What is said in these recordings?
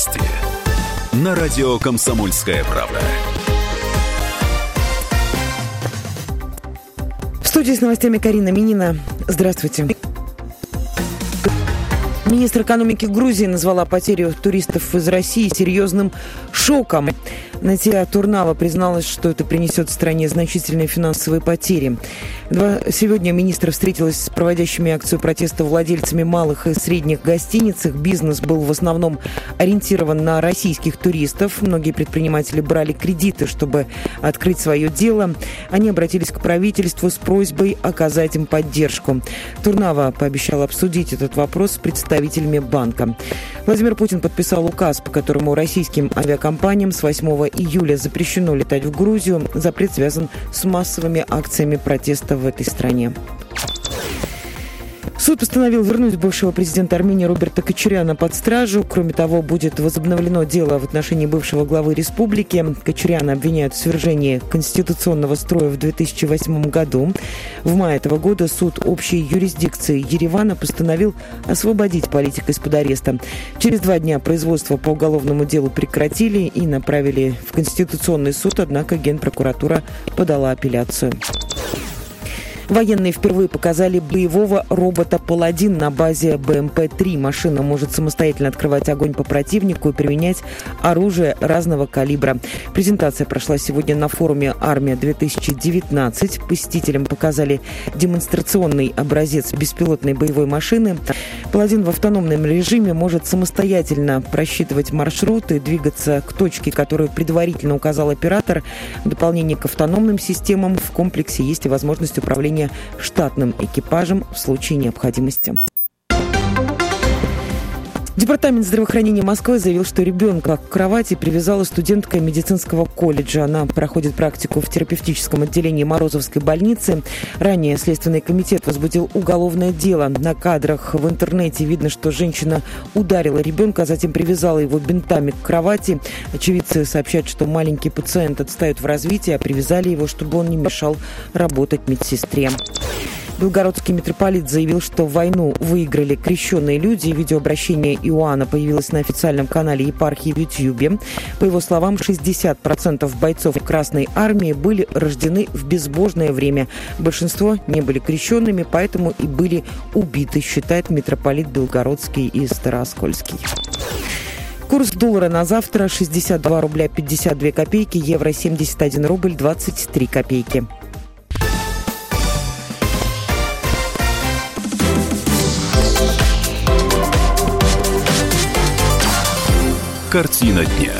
Новости на радио «Комсомольская правда». В студии с новостями Карина Минина. Здравствуйте. Министр экономики Грузии назвала потерю туристов из России серьезным шоком. Натия Турнава призналась, что это принесет стране значительные финансовые потери. Сегодня министр встретилась с проводящими акцию протеста владельцами малых и средних гостиниц. Их бизнес был в основном ориентирован на российских туристов. Многие предприниматели брали кредиты, чтобы открыть свое дело. Они обратились к правительству с просьбой оказать им поддержку. Турнава пообещала обсудить этот вопрос с представителями банка. Владимир Путин подписал указ, по которому российским авиакомпаниям с 8 июля запрещено летать в Грузию. Запрет связан с массовыми акциями протеста в этой стране. Суд постановил вернуть бывшего президента Армении Роберта Кочуряна под стражу. Кроме того, будет возобновлено дело в отношении бывшего главы республики. Кочуряна обвиняют в свержении конституционного строя в 2008 году. В мае этого года суд общей юрисдикции Еревана постановил освободить политика из-под ареста. Через два дня производство по уголовному делу прекратили и направили в Конституционный суд, однако Генпрокуратура подала апелляцию. Военные впервые показали боевого робота «Паладин» на базе БМП-3. Машина может самостоятельно открывать огонь по противнику и применять оружие разного калибра. Презентация прошла сегодня на форуме «Армия-2019». Посетителям показали демонстрационный образец беспилотной боевой машины. «Паладин» в автономном режиме может самостоятельно просчитывать маршрут и двигаться к точке, которую предварительно указал оператор. В дополнение к автономным системам в комплексе есть и возможность управления штатным экипажем в случае необходимости. Департамент здравоохранения Москвы заявил, что ребенка к кровати привязала студентка медицинского колледжа. Она проходит практику в терапевтическом отделении Морозовской больницы. Ранее Следственный комитет возбудил уголовное дело. На кадрах в интернете видно, что женщина ударила ребенка, а затем привязала его бинтами к кровати. Очевидцы сообщают, что маленький пациент отстает в развитии, а привязали его, чтобы он не мешал работать медсестре. Белгородский митрополит заявил, что войну выиграли крещенные люди. Видеообращение Иоанна появилось на официальном канале епархии в Ютьюбе. По его словам, 60% бойцов Красной Армии были рождены в безбожное время. Большинство не были крещенными, поэтому и были убиты, считает митрополит Белгородский и Староскольский. Курс доллара на завтра 62 рубля 52 копейки, евро 71 рубль 23 копейки. Картина дня.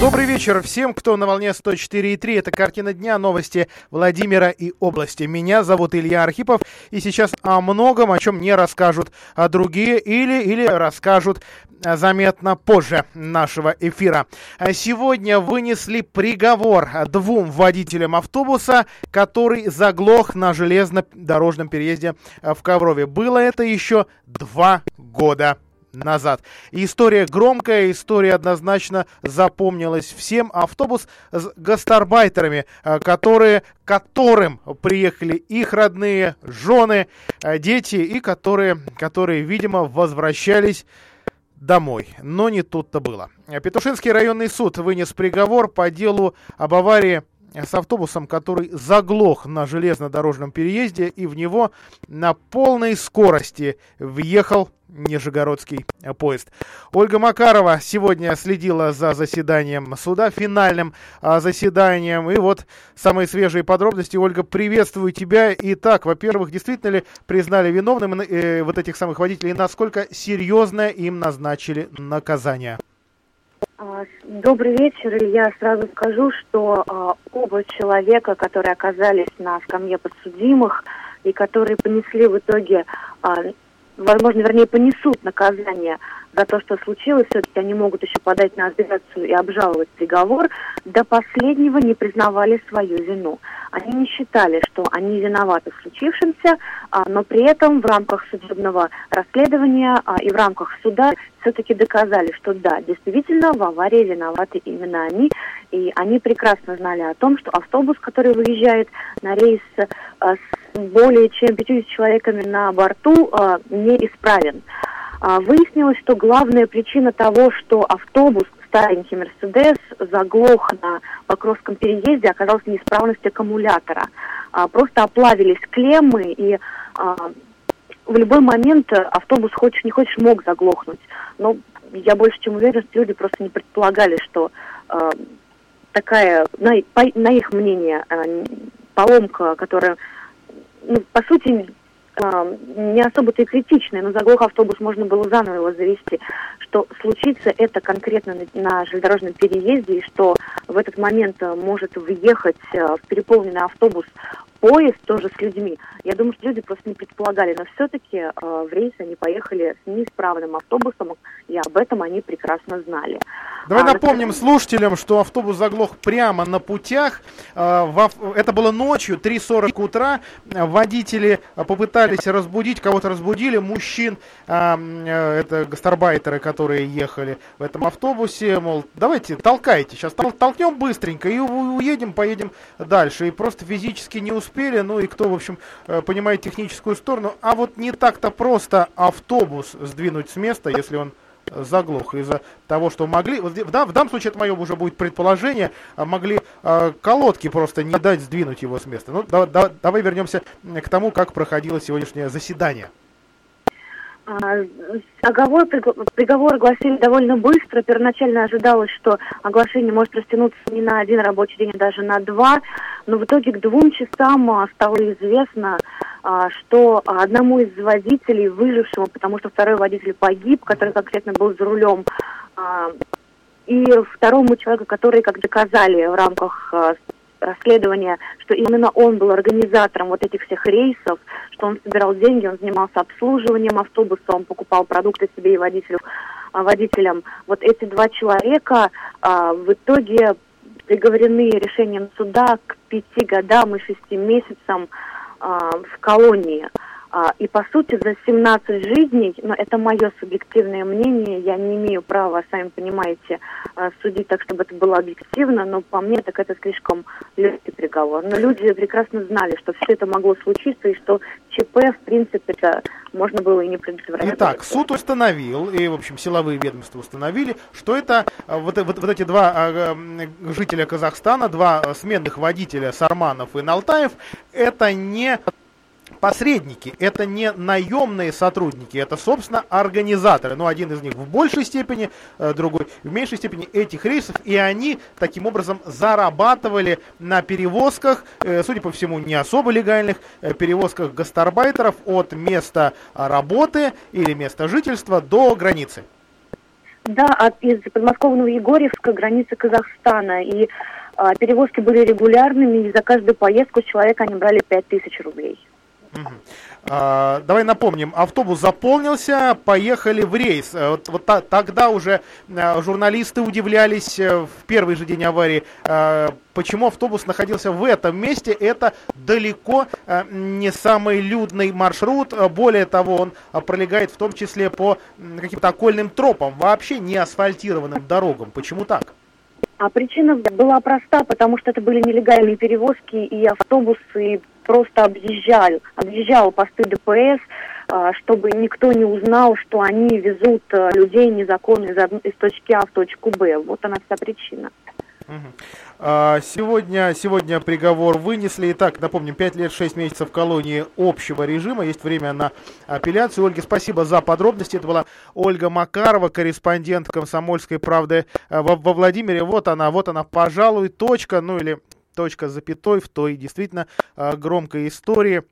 Добрый вечер всем, кто на волне 104.3. Это «Картина дня», новости Владимира и области. Меня зовут Илья Архипов, и сейчас о многом, о чем не расскажут а другие или, или расскажут а, заметно позже нашего эфира. Сегодня вынесли приговор двум водителям автобуса, который заглох на железнодорожном переезде в Коврове. Было это еще два года назад. история громкая, история однозначно запомнилась всем. Автобус с гастарбайтерами, э, которые, которым приехали их родные, жены, э, дети, и которые, которые видимо, возвращались домой. Но не тут-то было. Петушинский районный суд вынес приговор по делу об аварии с автобусом, который заглох на железнодорожном переезде и в него на полной скорости въехал Нижегородский поезд. Ольга Макарова сегодня следила за заседанием суда, финальным а, заседанием. И вот самые свежие подробности. Ольга, приветствую тебя. Итак, во-первых, действительно ли признали виновным э, вот этих самых водителей? Насколько серьезное им назначили наказание? А, добрый вечер. Я сразу скажу, что а, оба человека, которые оказались на скамье подсудимых и которые понесли в итоге а, возможно, вернее, понесут наказание за то, что случилось, все-таки они могут еще подать на апелляцию и обжаловать приговор, до последнего не признавали свою вину. Они не считали, что они виноваты в случившемся, а, но при этом в рамках судебного расследования а, и в рамках суда все-таки доказали, что да, действительно в аварии виноваты именно они, и они прекрасно знали о том, что автобус, который выезжает на рейс а, с более чем 50 человеками на борту, неисправен. А, выяснилось, что главная причина того, что автобус старенький Мерседес заглох на Покровском переезде, оказалась неисправность аккумулятора. А, просто оплавились клеммы, и а, в любой момент автобус, хочешь не хочешь, мог заглохнуть. Но я больше чем уверена, что люди просто не предполагали, что а, такая, на, их мнение, а, поломка, которая, ну, по сути, не особо-то и критичная, но заглох автобус можно было заново его завести, что случится это конкретно на, на железнодорожном переезде, и что в этот момент э, может въехать э, в переполненный автобус поезд тоже с людьми. Я думаю, что люди просто не предполагали, но все-таки э, в рейс они поехали с неисправным автобусом, и об этом они прекрасно знали. Давай а, напомним это... слушателям, что автобус заглох прямо на путях. Э, в, это было ночью, 3.40 утра. Водители попытались разбудить, кого-то разбудили, мужчин, э, э, это гастарбайтеры, которые ехали в этом автобусе, мол, давайте толкайте, сейчас тол толкнем быстренько и уедем, поедем дальше. И просто физически не успели успели, ну и кто, в общем, э, понимает техническую сторону. А вот не так-то просто автобус сдвинуть с места, если он заглох из-за того, что могли, в, в, данном случае это мое уже будет предположение, а могли э, колодки просто не дать сдвинуть его с места. Ну, да, да, давай вернемся к тому, как проходило сегодняшнее заседание. А, оговор, приговор огласили довольно быстро. Первоначально ожидалось, что оглашение может растянуться не на один рабочий день, а даже на два. Но в итоге к двум часам а, стало известно, а, что одному из водителей, выжившему, потому что второй водитель погиб, который конкретно был за рулем, и второму человеку, который, как доказали в рамках расследования, что именно он был организатором вот этих всех рейсов, что он собирал деньги, он занимался обслуживанием автобуса, он покупал продукты себе и водителю, а, водителям. Вот эти два человека а, в итоге приговорены решением суда к пяти годам и шести месяцам а, в колонии. А, и по сути за 17 жизней, но это мое субъективное мнение, я не имею права, сами понимаете, а, судить так, чтобы это было объективно, но по мне так это слишком легкий приговор. Но люди прекрасно знали, что все это могло случиться и что ЧП, в принципе, это можно было и не предотвратить. Итак, суд установил, и, в общем, силовые ведомства установили, что это а, вот, вот, вот эти два жителя Казахстана, два сменных водителя Сарманов и Налтаев, это не посредники, это не наемные сотрудники, это, собственно, организаторы. Ну, один из них в большей степени, э, другой в меньшей степени этих рейсов, и они таким образом зарабатывали на перевозках, э, судя по всему, не особо легальных э, перевозках гастарбайтеров от места работы или места жительства до границы. Да, от, из подмосковного Егорьевска границы Казахстана. И а, перевозки были регулярными, и за каждую поездку с человека они брали 5000 рублей. А, давай напомним, автобус заполнился, поехали в рейс. Э, вот, вот та, тогда уже а, журналисты удивлялись э, в первый же день аварии, а, почему автобус находился в этом месте. Это далеко не самый людный маршрут. Более того, он пролегает в том числе по каким-то окольным тропам, вообще не асфальтированным дорогам. Почему так? А причина была проста, потому что это были нелегальные перевозки, и автобусы просто объезжал, объезжал посты ДПС, а, чтобы никто не узнал, что они везут а, людей незаконно из, из точки А в точку Б. Вот она вся причина. А, сегодня, сегодня приговор вынесли. Итак, напомним, 5 лет 6 месяцев колонии общего режима. Есть время на апелляцию. Ольге, спасибо за подробности. Это была Ольга Макарова, корреспондент «Комсомольской правды» во, во Владимире. Вот она, вот она, пожалуй, точка, ну или точка запятой в той действительно а, громкой истории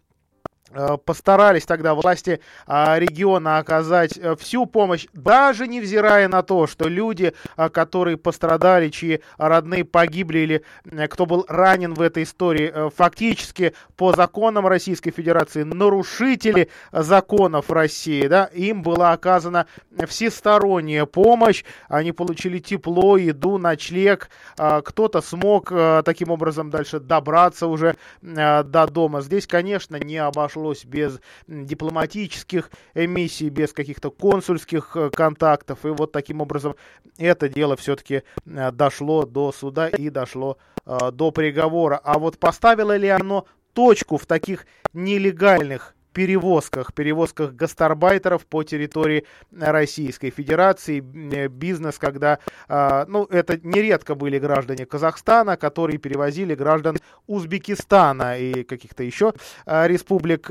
постарались тогда власти а, региона оказать э, всю помощь, даже невзирая на то, что люди, а, которые пострадали, чьи родные погибли или э, кто был ранен в этой истории, фактически по законам Российской Федерации нарушители законов России, да, им была оказана всесторонняя помощь, они получили тепло, еду, ночлег, а, кто-то смог таким образом дальше добраться уже до дома. Здесь, конечно, не обошлось обошлось без дипломатических миссий, без каких-то консульских э, контактов. И вот таким образом это дело все-таки э, дошло до суда и дошло э, до приговора. А вот поставило ли оно точку в таких нелегальных перевозках, перевозках гастарбайтеров по территории Российской Федерации. Бизнес, когда, ну, это нередко были граждане Казахстана, которые перевозили граждан Узбекистана и каких-то еще республик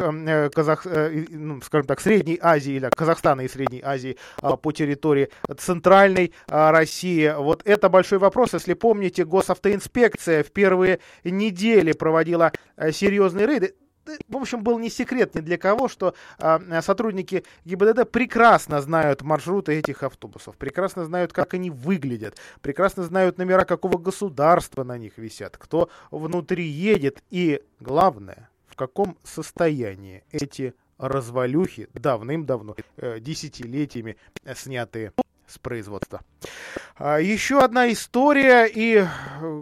Казах, ну, скажем так, Средней Азии или Казахстана и Средней Азии по территории центральной России. Вот это большой вопрос. Если помните, госавтоинспекция в первые недели проводила серьезные рейды в общем, был не секрет ни для кого, что а, сотрудники ГИБДД прекрасно знают маршруты этих автобусов, прекрасно знают, как они выглядят, прекрасно знают номера, какого государства на них висят, кто внутри едет и, главное, в каком состоянии эти развалюхи давным-давно, э, десятилетиями снятые с производства. А, еще одна история, и,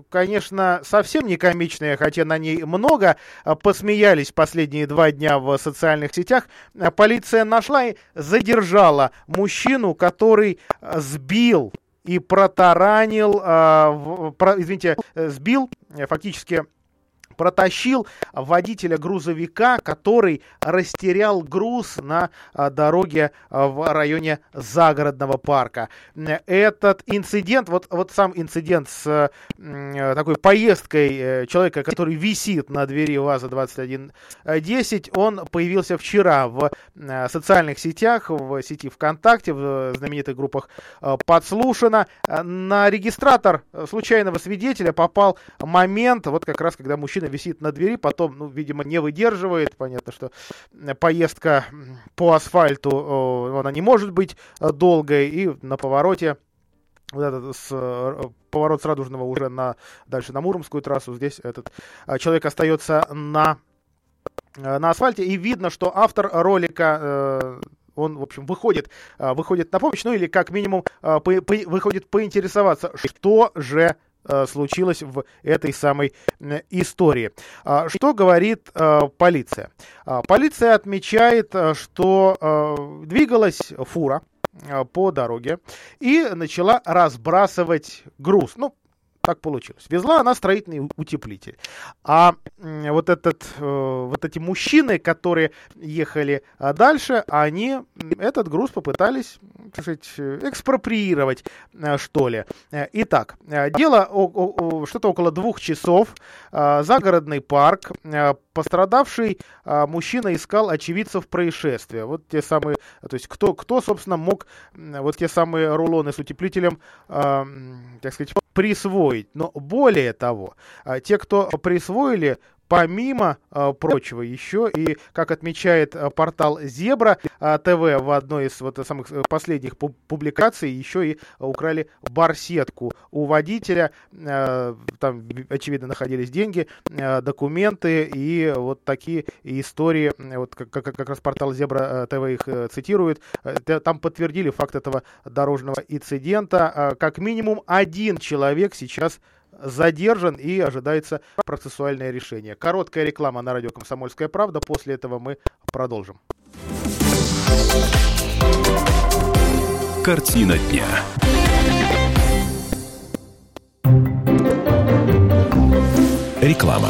конечно, совсем не комичная, хотя на ней много а, посмеялись последние два дня в социальных сетях. А, полиция нашла и задержала мужчину, который сбил и протаранил, извините, сбил фактически протащил водителя грузовика, который растерял груз на а, дороге а, в районе загородного парка. Этот инцидент, вот, вот сам инцидент с такой поездкой э, человека, который висит на двери ВАЗа-2110, он появился вчера в э, социальных сетях, в сети ВКонтакте, в знаменитых группах э, «Подслушано». На регистратор случайного свидетеля попал момент, вот как раз когда мужчина висит на двери, потом, ну, видимо, не выдерживает. Понятно, что поездка по асфальту, она не может быть э, долгой, и на повороте вот этот с, э, поворот с Радужного уже на, дальше на Муромскую трассу, здесь этот э, человек остается на, на асфальте, и видно, что автор ролика он, в общем, выходит, выходит на помощь, ну или как минимум по, по, выходит поинтересоваться, что же Э, случилось в этой самой истории. А, что говорит э, полиция? А, полиция отмечает, э, что двигалась фура по дороге и начала разбрасывать груз. Ну, так получилось. Везла она строительный утеплитель. А вот, этот, вот эти мужчины, которые ехали дальше, они этот груз попытались сказать, экспроприировать, э, что ли. Э, итак, э, дело что-то около двух часов. Загородный парк. Пострадавший мужчина искал очевидцев происшествия. Вот те самые, то есть кто, кто собственно, мог вот те самые рулоны с утеплителем, так сказать, присвоить. Но более того, те, кто присвоили, помимо э, прочего еще и, как отмечает э, портал Зебра э, ТВ в одной из вот самых э, последних публикаций, еще и украли барсетку у водителя. Там, очевидно, находились деньги, документы и вот такие истории, вот как, как, как раз портал Зебра ТВ их э, цитирует. Э, там подтвердили факт этого дорожного инцидента. Как минимум один человек сейчас задержан и ожидается процессуальное решение. Короткая реклама на радио «Комсомольская правда». После этого мы продолжим. Картина дня. Реклама.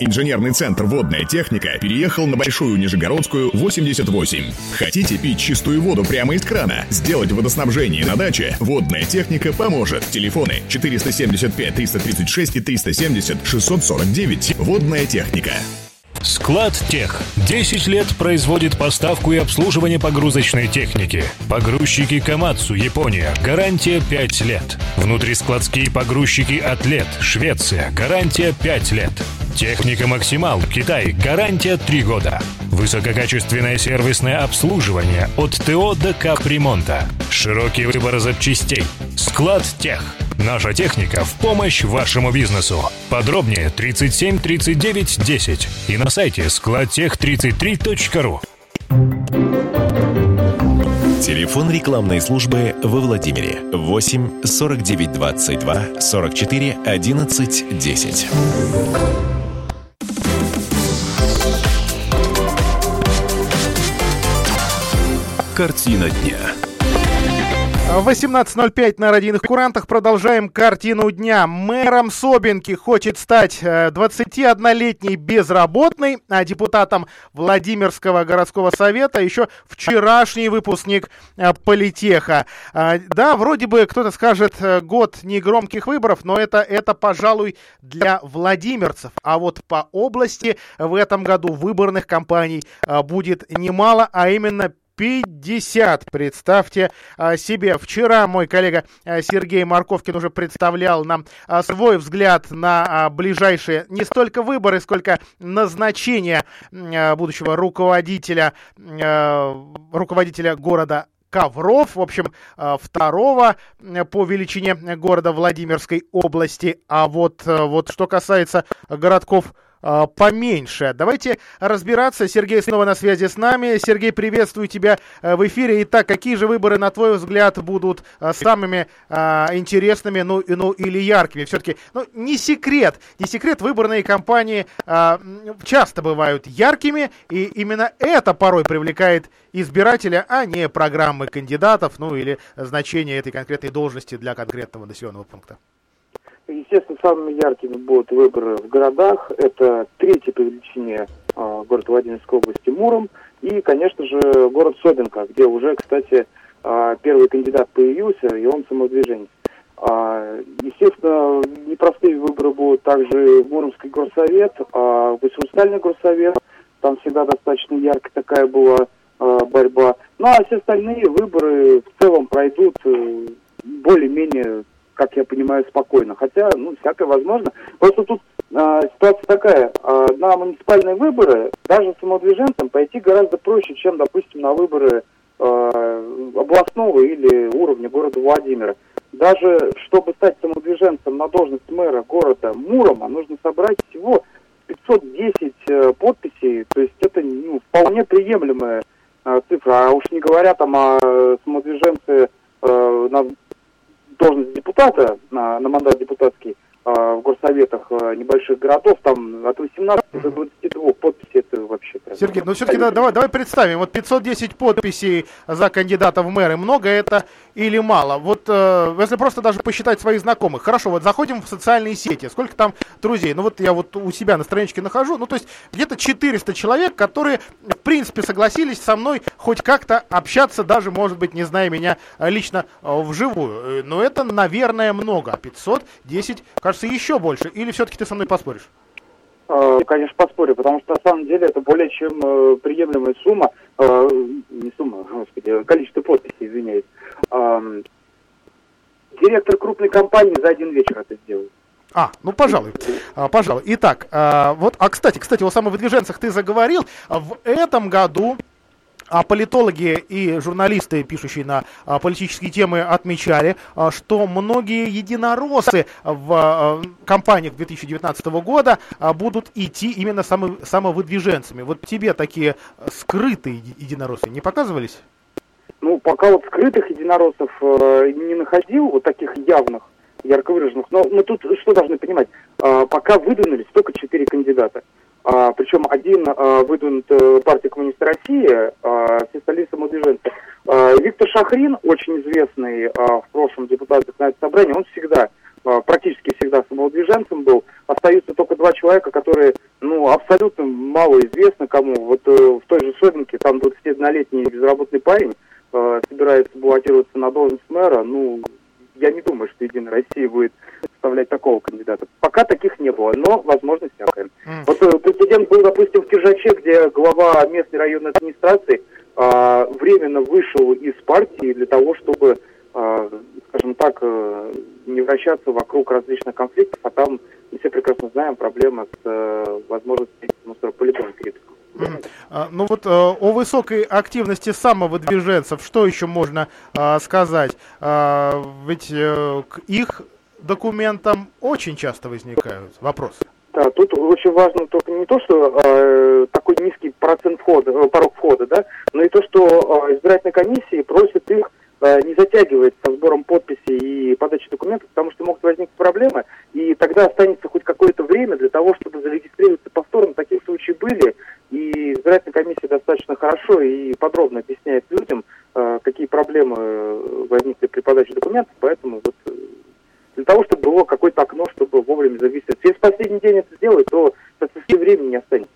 Инженерный центр «Водная техника» переехал на Большую Нижегородскую, 88. Хотите пить чистую воду прямо из крана? Сделать водоснабжение на даче? «Водная техника» поможет. Телефоны 475 336 и 370 649. «Водная техника». Склад Тех. 10 лет производит поставку и обслуживание погрузочной техники. Погрузчики Камацу, Япония. Гарантия 5 лет. Внутрискладские погрузчики Атлет, Швеция. Гарантия 5 лет. Техника Максимал, Китай. Гарантия 3 года. Высококачественное сервисное обслуживание от ТО до капремонта. Широкий выбор запчастей. Склад Тех. Наша техника в помощь вашему бизнесу. Подробнее 37 39 10 и на сайте складтех33.ру. Телефон рекламной службы во Владимире 8 49 22 44 11 10. Картина дня. 18.05 на радийных курантах. Продолжаем картину дня. Мэром Собинки хочет стать 21-летний безработный, а депутатом Владимирского городского совета еще вчерашний выпускник э, политеха. А, да, вроде бы кто-то скажет э, год негромких выборов, но это, это, пожалуй, для владимирцев. А вот по области в этом году выборных кампаний э, будет немало, а именно 50. Представьте а, себе. Вчера мой коллега а, Сергей Марковкин уже представлял нам а, свой взгляд на ближайшие не столько выборы, сколько назначение будущего руководителя, руководителя города Ковров, в общем, второго по величине города Владимирской области. А вот, вот что касается городков поменьше. Давайте разбираться. Сергей снова на связи с нами. Сергей, приветствую тебя э, в эфире. Итак, какие же выборы, на твой взгляд, будут э, самыми э, интересными, ну, ну или яркими? Все-таки, ну, не секрет, не секрет, выборные кампании э, часто бывают яркими, и именно это порой привлекает избирателя, а не программы кандидатов, ну или значение этой конкретной должности для конкретного населенного пункта. Естественно, самыми яркими будут выборы в городах. Это третий по величине э, город Владимирской области Муром. И, конечно же, город Собинка, где уже, кстати, э, первый кандидат появился, и он самодвиженец. Э, естественно, непростые выборы будут также Муромский горсовет, э, Государственный горсовет. Там всегда достаточно яркая такая была борьба. Ну а все остальные выборы в целом пройдут э, более-менее как я понимаю, спокойно. Хотя, ну, всякое возможно. Просто тут э, ситуация такая. Э, на муниципальные выборы даже самодвиженцам пойти гораздо проще, чем, допустим, на выборы э, областного или уровня города Владимира. Даже чтобы стать самодвиженцем на должность мэра города Мурома, нужно собрать всего 510 э, подписей. То есть это ну, вполне приемлемая э, цифра. А уж не говоря там о самодвиженце э, на должность депутата на, на мандат депутатский а, в горсоветах а, небольших городов, там от 18 до 22 подписей, это вообще... Сергей, ну все-таки да, давай, давай представим, вот 510 подписей за кандидата в мэры, много это или мало? Вот э, если просто даже посчитать своих знакомых, хорошо, вот заходим в социальные сети, сколько там друзей, ну вот я вот у себя на страничке нахожу, ну то есть где-то 400 человек, которые принципе согласились со мной хоть как-то общаться, даже может быть не зная меня лично э, вживую, э, но это, наверное, много, 510, кажется, еще больше. Или все-таки ты со мной поспоришь? А, конечно, поспорю, потому что на самом деле это более чем э, приемлемая сумма, э, не сумма, господи, количество подписей, извиняюсь. Э, директор крупной компании за один вечер это сделает. А, ну пожалуй, а, пожалуй. Итак, а, вот, а кстати, кстати, о самовыдвиженцах ты заговорил. В этом году а политологи и журналисты, пишущие на а, политические темы, отмечали, что многие единороссы в кампаниях 2019 года будут идти именно само, самовыдвиженцами. Вот тебе такие скрытые единороссы не показывались? Ну, пока вот скрытых единороссов э, не находил, вот таких явных, ярко выраженных. Но мы тут что должны понимать? Э, пока выдвинулись только четыре кандидата. А, причем один а, выдвинут э, партия коммунист России, а, самодвиженцы. А, Виктор Шахрин, очень известный а, в прошлом депутат Законодательного собрания, он всегда, а, практически всегда самодвиженцем был. Остаются только два человека, которые, ну, абсолютно мало известны кому. Вот э, в той же Собинке, там 21-летний безработный парень э, собирается баллотироваться на должность мэра, ну, я не думаю, что Единая Россия будет вставлять такого кандидата. Пока таких не было, но возможно всякое. Mm. Вот э, прецедент был, допустим, в Киржаче, где глава местной районной администрации э, временно вышел из партии для того, чтобы, э, скажем так, э, не вращаться вокруг различных конфликтов, а там, мы все прекрасно знаем, проблема с э, возможностью мусорополитона перед Mm. А, ну вот э, о высокой активности самовыдвиженцев, что еще можно а, сказать? А, ведь э, их документам очень часто возникают вопросы. Да, тут очень важно только не то, что э, такой низкий процент входа, э, порог входа, да, но и то, что э, избирательные комиссии просят их э, не затягивать со сбором подписей и подачей документов, потому что могут возникнуть проблемы, и тогда останется хоть какое-то время для того, чтобы зарегистрироваться повторно. Такие случаи были, и избирательная комиссия достаточно хорошо и подробно объясняет людям, э, какие проблемы э, возникли при подаче документов, поэтому вот э, для того, чтобы было какое-то окно, чтобы вовремя зарегистрироваться. Если в последний день это сделать, то, соответственно, времени не останется.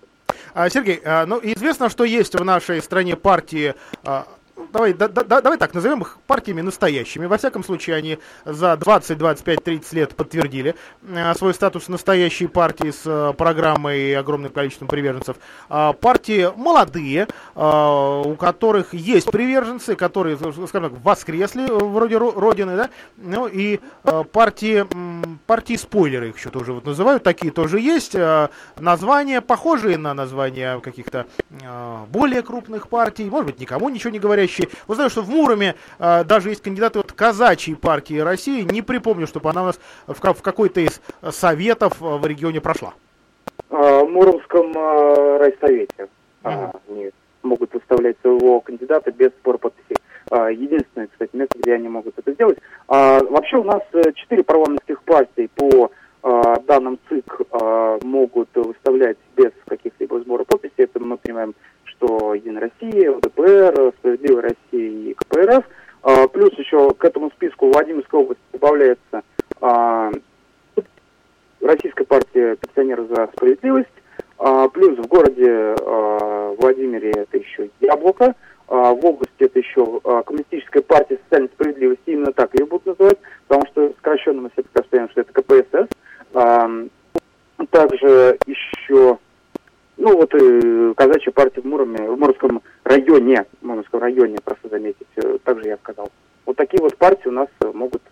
А, Сергей, а, ну известно, что есть в нашей стране партии а, давай, да, да, давай так, назовем их партиями настоящими. Во всяком случае, они за 20, 25, 30 лет подтвердили э, свой статус настоящей партии с э, программой и огромным количеством приверженцев. Э, партии молодые, э, у которых есть приверженцы, которые, скажем так, воскресли вроде Родины, да, ну и э, партии, партии спойлеры их еще тоже вот называют, такие тоже есть. Э, названия похожие на названия каких-то э, более крупных партий, может быть, никому ничего не говорящие следующий. Вот знаю, что в Муроме э, даже есть кандидаты от казачьей партии России. Не припомню, чтобы она у нас в, в какой-то из советов в регионе прошла. А, в Муромском а, райсовете mm-hmm. они могут выставлять своего кандидата без спора подписей. А, единственное, кстати, место, где они могут это сделать. А, вообще у нас э, четыре парламентских партий по а, данным ЦИК а, могут выставлять без каких-либо сбора подписей. Это мы понимаем что Единая Россия, ЛДПР, Справедливая Россия и КПРФ. А, плюс еще к этому списку Владимирской области добавляется а, Российская партия пенсионеров за справедливость. А, плюс в городе Владимире это еще Яблоко. В области это еще Коммунистическая партия социальной справедливости. Именно так ее будут называть, потому что сокращенно мы все понимаем, что это КПСС. Также еще ну вот и казачья партия в Муроме, в Муромском районе, в Муромском районе, просто заметить, э, также я сказал. Вот такие вот партии у нас э, могут э,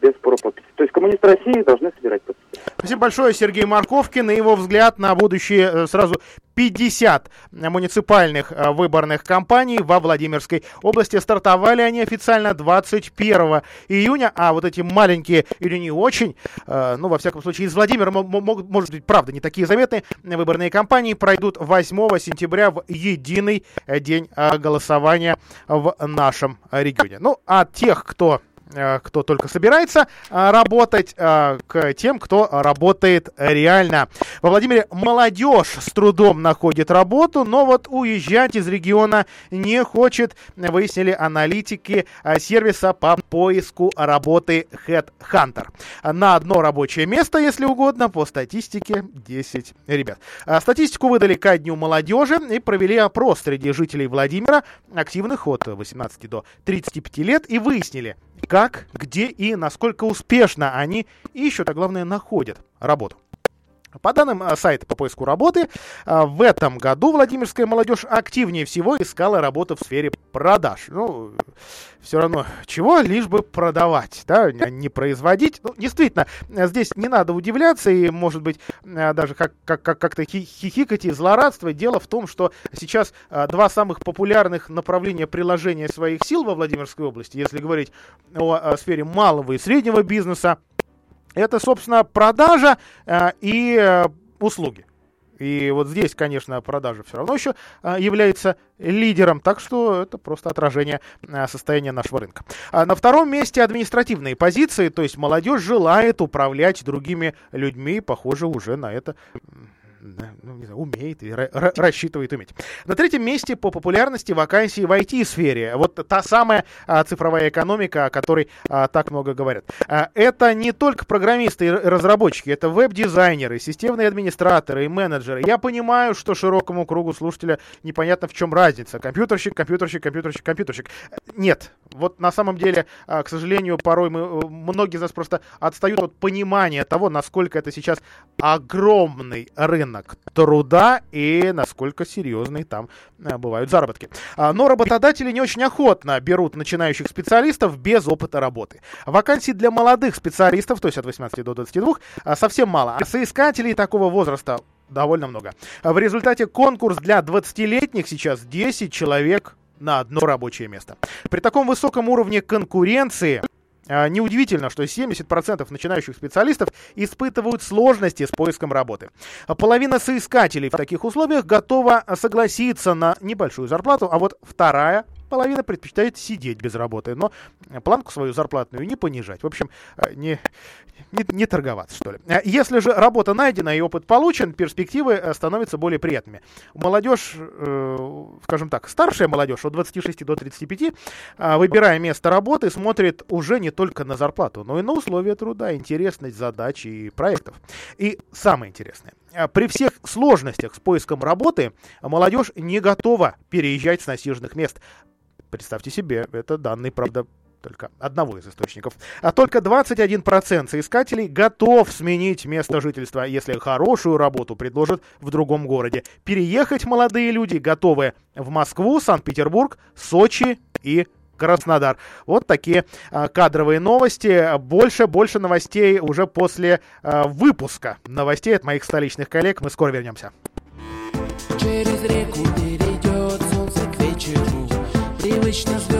без спора подписи. То есть коммунисты России должны собирать подписи. Спасибо большое, Сергей Марковкин. На его взгляд на будущее сразу 50 муниципальных выборных кампаний во Владимирской области. Стартовали они официально 21 июня, а вот эти маленькие или не очень, ну, во всяком случае, из Владимира могут, может быть, правда, не такие заметные выборные кампании пройдут 8 сентября в единый день голосования в нашем регионе. Ну, а тех, кто Э, кто только собирается э, работать, э, к тем, кто работает реально. Во Владимире молодежь с трудом находит работу, но вот уезжать из региона не хочет, выяснили аналитики сервиса по поиску работы Headhunter. На одно рабочее место, если угодно, по статистике 10 ребят. Статистику выдали ко дню молодежи и провели опрос среди жителей Владимира, активных от 18 до 35 лет, и выяснили, как, где и насколько успешно они ищут, а главное находят работу. По данным э, сайта по поиску работы, э, в этом году Владимирская молодежь активнее всего искала работу в сфере продаж. Ну, все равно чего, лишь бы продавать, да, не производить. Ну, действительно, здесь не надо удивляться и, может быть, э, даже как, как, как, как-то хихикать и злорадствовать. Дело в том, что сейчас два самых популярных направления приложения своих сил во Владимирской области, если говорить о сфере малого и среднего бизнеса, это, собственно, продажа э, и э, услуги. И вот здесь, конечно, продажа все равно еще э, является лидером, так что это просто отражение э, состояния нашего рынка. А на втором месте административные позиции, то есть молодежь желает управлять другими людьми, похоже, уже на это ну, не знаю, умеет и рассчитывает уметь. На третьем месте по популярности вакансии в IT-сфере. Вот та самая а, цифровая экономика, о которой а, так много говорят. А, это не только программисты и разработчики, это веб-дизайнеры, системные администраторы и менеджеры. Я понимаю, что широкому кругу слушателя непонятно в чем разница. Компьютерщик, компьютерщик, компьютерщик, компьютерщик. Нет, вот на самом деле, а, к сожалению, порой мы, э, многие из нас просто отстают от понимания того, насколько это сейчас огромный рынок труда и насколько серьезные там э, бывают заработки. А, но работодатели не очень охотно берут начинающих специалистов без опыта работы. Вакансий для молодых специалистов, то есть от 18 до 22, а, совсем мало. А соискателей такого возраста довольно много. В результате конкурс для 20-летних сейчас 10 человек на одно рабочее место. При таком высоком уровне конкуренции А, неудивительно, что 70% начинающих специалистов испытывают сложности с поиском работы. Половина соискателей в таких условиях готова согласиться на небольшую зарплату, а вот вторая половина предпочитает сидеть без работы, но планку свою зарплатную не понижать. В общем, э, не, не, не торговаться, что ли. Э, если же работа найдена и опыт получен, перспективы э, становятся более приятными. Молодежь, э, скажем так, старшая молодежь от 26 до 35, выбирая место работы, смотрит уже не только на зарплату, но и на условия труда, интересность задач и проектов. И самое интересное, при всех сложностях с поиском работы молодежь не готова переезжать с насиженных мест. Представьте себе, это данные, правда, только одного из источников. А только 21% соискателей готов сменить место жительства, если хорошую работу предложат в другом городе. Переехать молодые люди готовы в Москву, Санкт-Петербург, Сочи и Краснодар. Вот такие а, кадровые новости. Больше, больше новостей уже после а, выпуска новостей от моих столичных коллег. Мы скоро вернемся. Привычно звездочки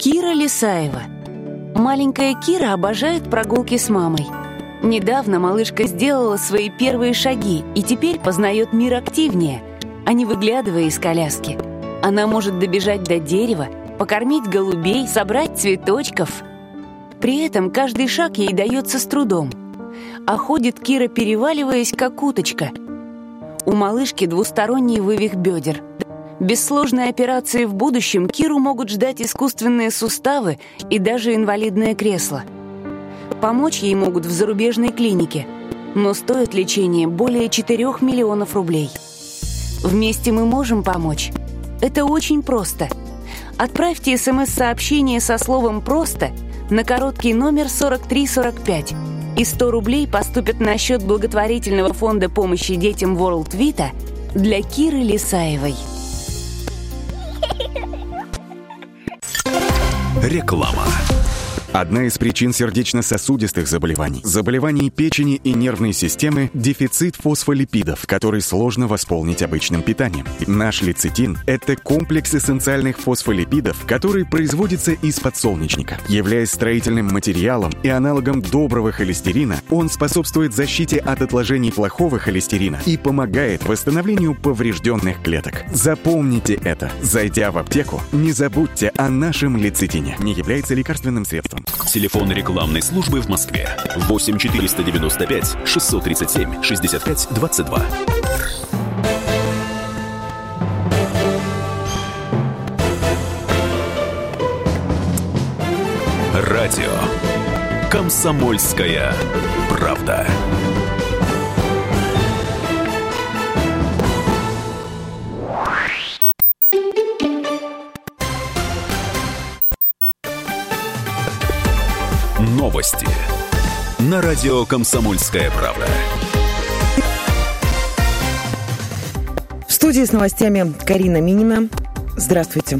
Кира Лисаева. Маленькая Кира обожает прогулки с мамой. Недавно малышка сделала свои первые шаги и теперь познает мир активнее, а не выглядывая из коляски. Она может добежать до дерева, покормить голубей, собрать цветочков. При этом каждый шаг ей дается с трудом. А ходит Кира, переваливаясь, как уточка. У малышки двусторонний вывих бедер. Без сложной операции в будущем Киру могут ждать искусственные суставы и даже инвалидное кресло. Помочь ей могут в зарубежной клинике, но стоит лечение более 4 миллионов рублей. Вместе мы можем помочь. Это очень просто. Отправьте смс-сообщение со словом «просто» на короткий номер 4345, и 100 рублей поступят на счет благотворительного фонда помощи детям World Vita для Киры Лисаевой. Реклама. Одна из причин сердечно-сосудистых заболеваний, заболеваний печени и нервной системы – дефицит фосфолипидов, который сложно восполнить обычным питанием. Наш лецитин – это комплекс эссенциальных фосфолипидов, который производится из подсолнечника. Являясь строительным материалом и аналогом доброго холестерина, он способствует защите от отложений плохого холестерина и помогает восстановлению поврежденных клеток. Запомните это. Зайдя в аптеку, не забудьте о нашем лецитине. Не является лекарственным средством. Телефон рекламной службы в Москве 8 495 637 65 22. Радио. «Комсомольская правда». На радио «Комсомольская правда». В студии с новостями Карина Минина. Здравствуйте.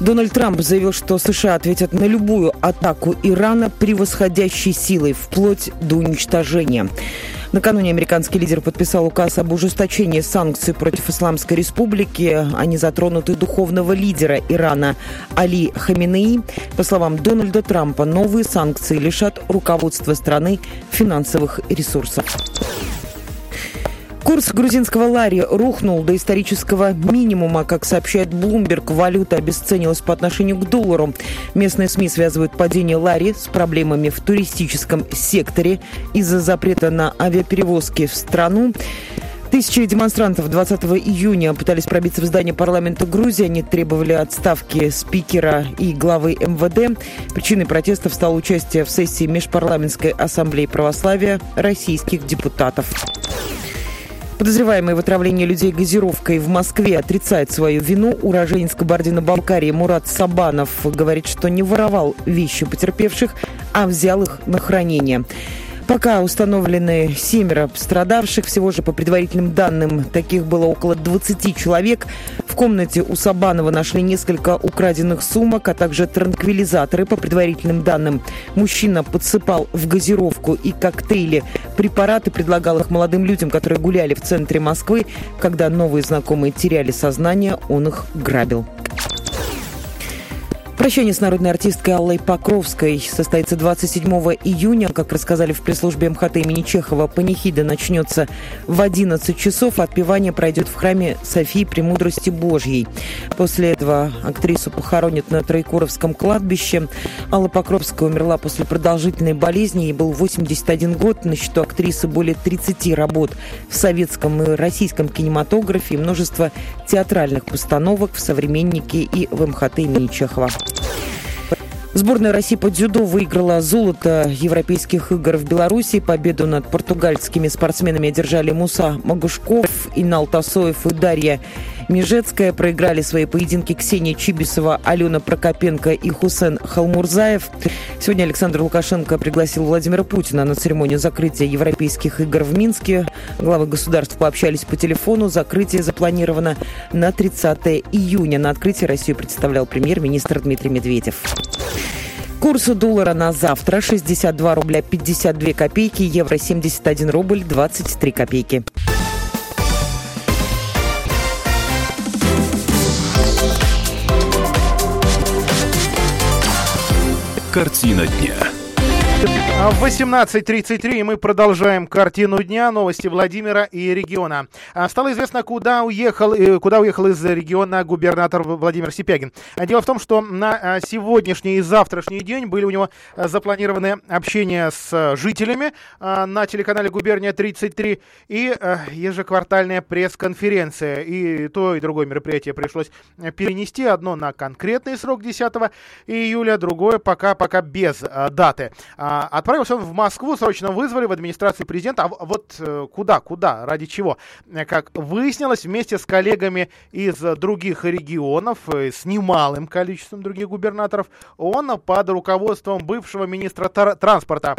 Дональд Трамп заявил, что США ответят на любую атаку Ирана превосходящей силой, вплоть до уничтожения. Накануне американский лидер подписал указ об ужесточении санкций против Исламской Республики. Они затронуты духовного лидера Ирана Али Хаминеи. По словам Дональда Трампа, новые санкции лишат руководства страны финансовых ресурсов. Курс грузинского лари рухнул до исторического минимума. Как сообщает Bloomberg, валюта обесценилась по отношению к доллару. Местные СМИ связывают падение лари с проблемами в туристическом секторе из-за запрета на авиаперевозки в страну. Тысячи демонстрантов 20 июня пытались пробиться в здание парламента Грузии. Они требовали отставки спикера и главы МВД. Причиной протестов стало участие в сессии Межпарламентской ассамблеи православия российских депутатов. Подозреваемый в отравлении людей газировкой в Москве отрицает свою вину. Уроженец Кабардино-Балкарии Мурат Сабанов говорит, что не воровал вещи потерпевших, а взял их на хранение. Пока установлены семеро пострадавших, всего же по предварительным данным таких было около 20 человек. В комнате у Сабанова нашли несколько украденных сумок, а также транквилизаторы. По предварительным данным, мужчина подсыпал в газировку и коктейли препараты, предлагал их молодым людям, которые гуляли в центре Москвы. Когда новые знакомые теряли сознание, он их грабил. Прощание с народной артисткой Аллой Покровской состоится 27 июня. Как рассказали в пресс-службе МХТ имени Чехова, панихида начнется в 11 часов. Отпевание пройдет в храме Софии Премудрости Божьей. После этого актрису похоронят на Троекуровском кладбище. Алла Покровская умерла после продолжительной болезни. Ей был 81 год. На счету актрисы более 30 работ в советском и российском кинематографе и множество театральных постановок в «Современнике» и в МХТ имени Чехова. Сборная России по дзюдо выиграла золото Европейских игр в Беларуси. Победу над португальскими спортсменами одержали Муса Магушков, Инал Тасоев и Дарья Межецкая. Проиграли свои поединки Ксения Чибисова, Алена Прокопенко и Хусен Халмурзаев. Сегодня Александр Лукашенко пригласил Владимира Путина на церемонию закрытия Европейских игр в Минске. Главы государств пообщались по телефону. Закрытие запланировано на 30 июня. На открытии Россию представлял премьер-министр Дмитрий Медведев. Курс доллара на завтра 62 рубля 52 копейки, евро 71 рубль 23 копейки. Картина дня. В 18.33 мы продолжаем картину дня, новости Владимира и региона. А, Стало известно, куда уехал, э, куда уехал из региона губернатор Владимир Сипягин. А Дело в том, что на а, сегодняшний и завтрашний день были у него а, запланированы общения с жителями а, на телеканале «Губерния 33» и а, ежеквартальная пресс-конференция. И то, и другое мероприятие пришлось перенести. Одно на конкретный срок 10 июля, другое пока, пока без а, даты. А, Отправился он в Москву, срочно вызвали в администрации президента. А вот э, куда, куда, ради чего? Э, Как выяснилось, вместе с коллегами из других регионов, э, с немалым количеством других губернаторов, он под руководством бывшего министра транспорта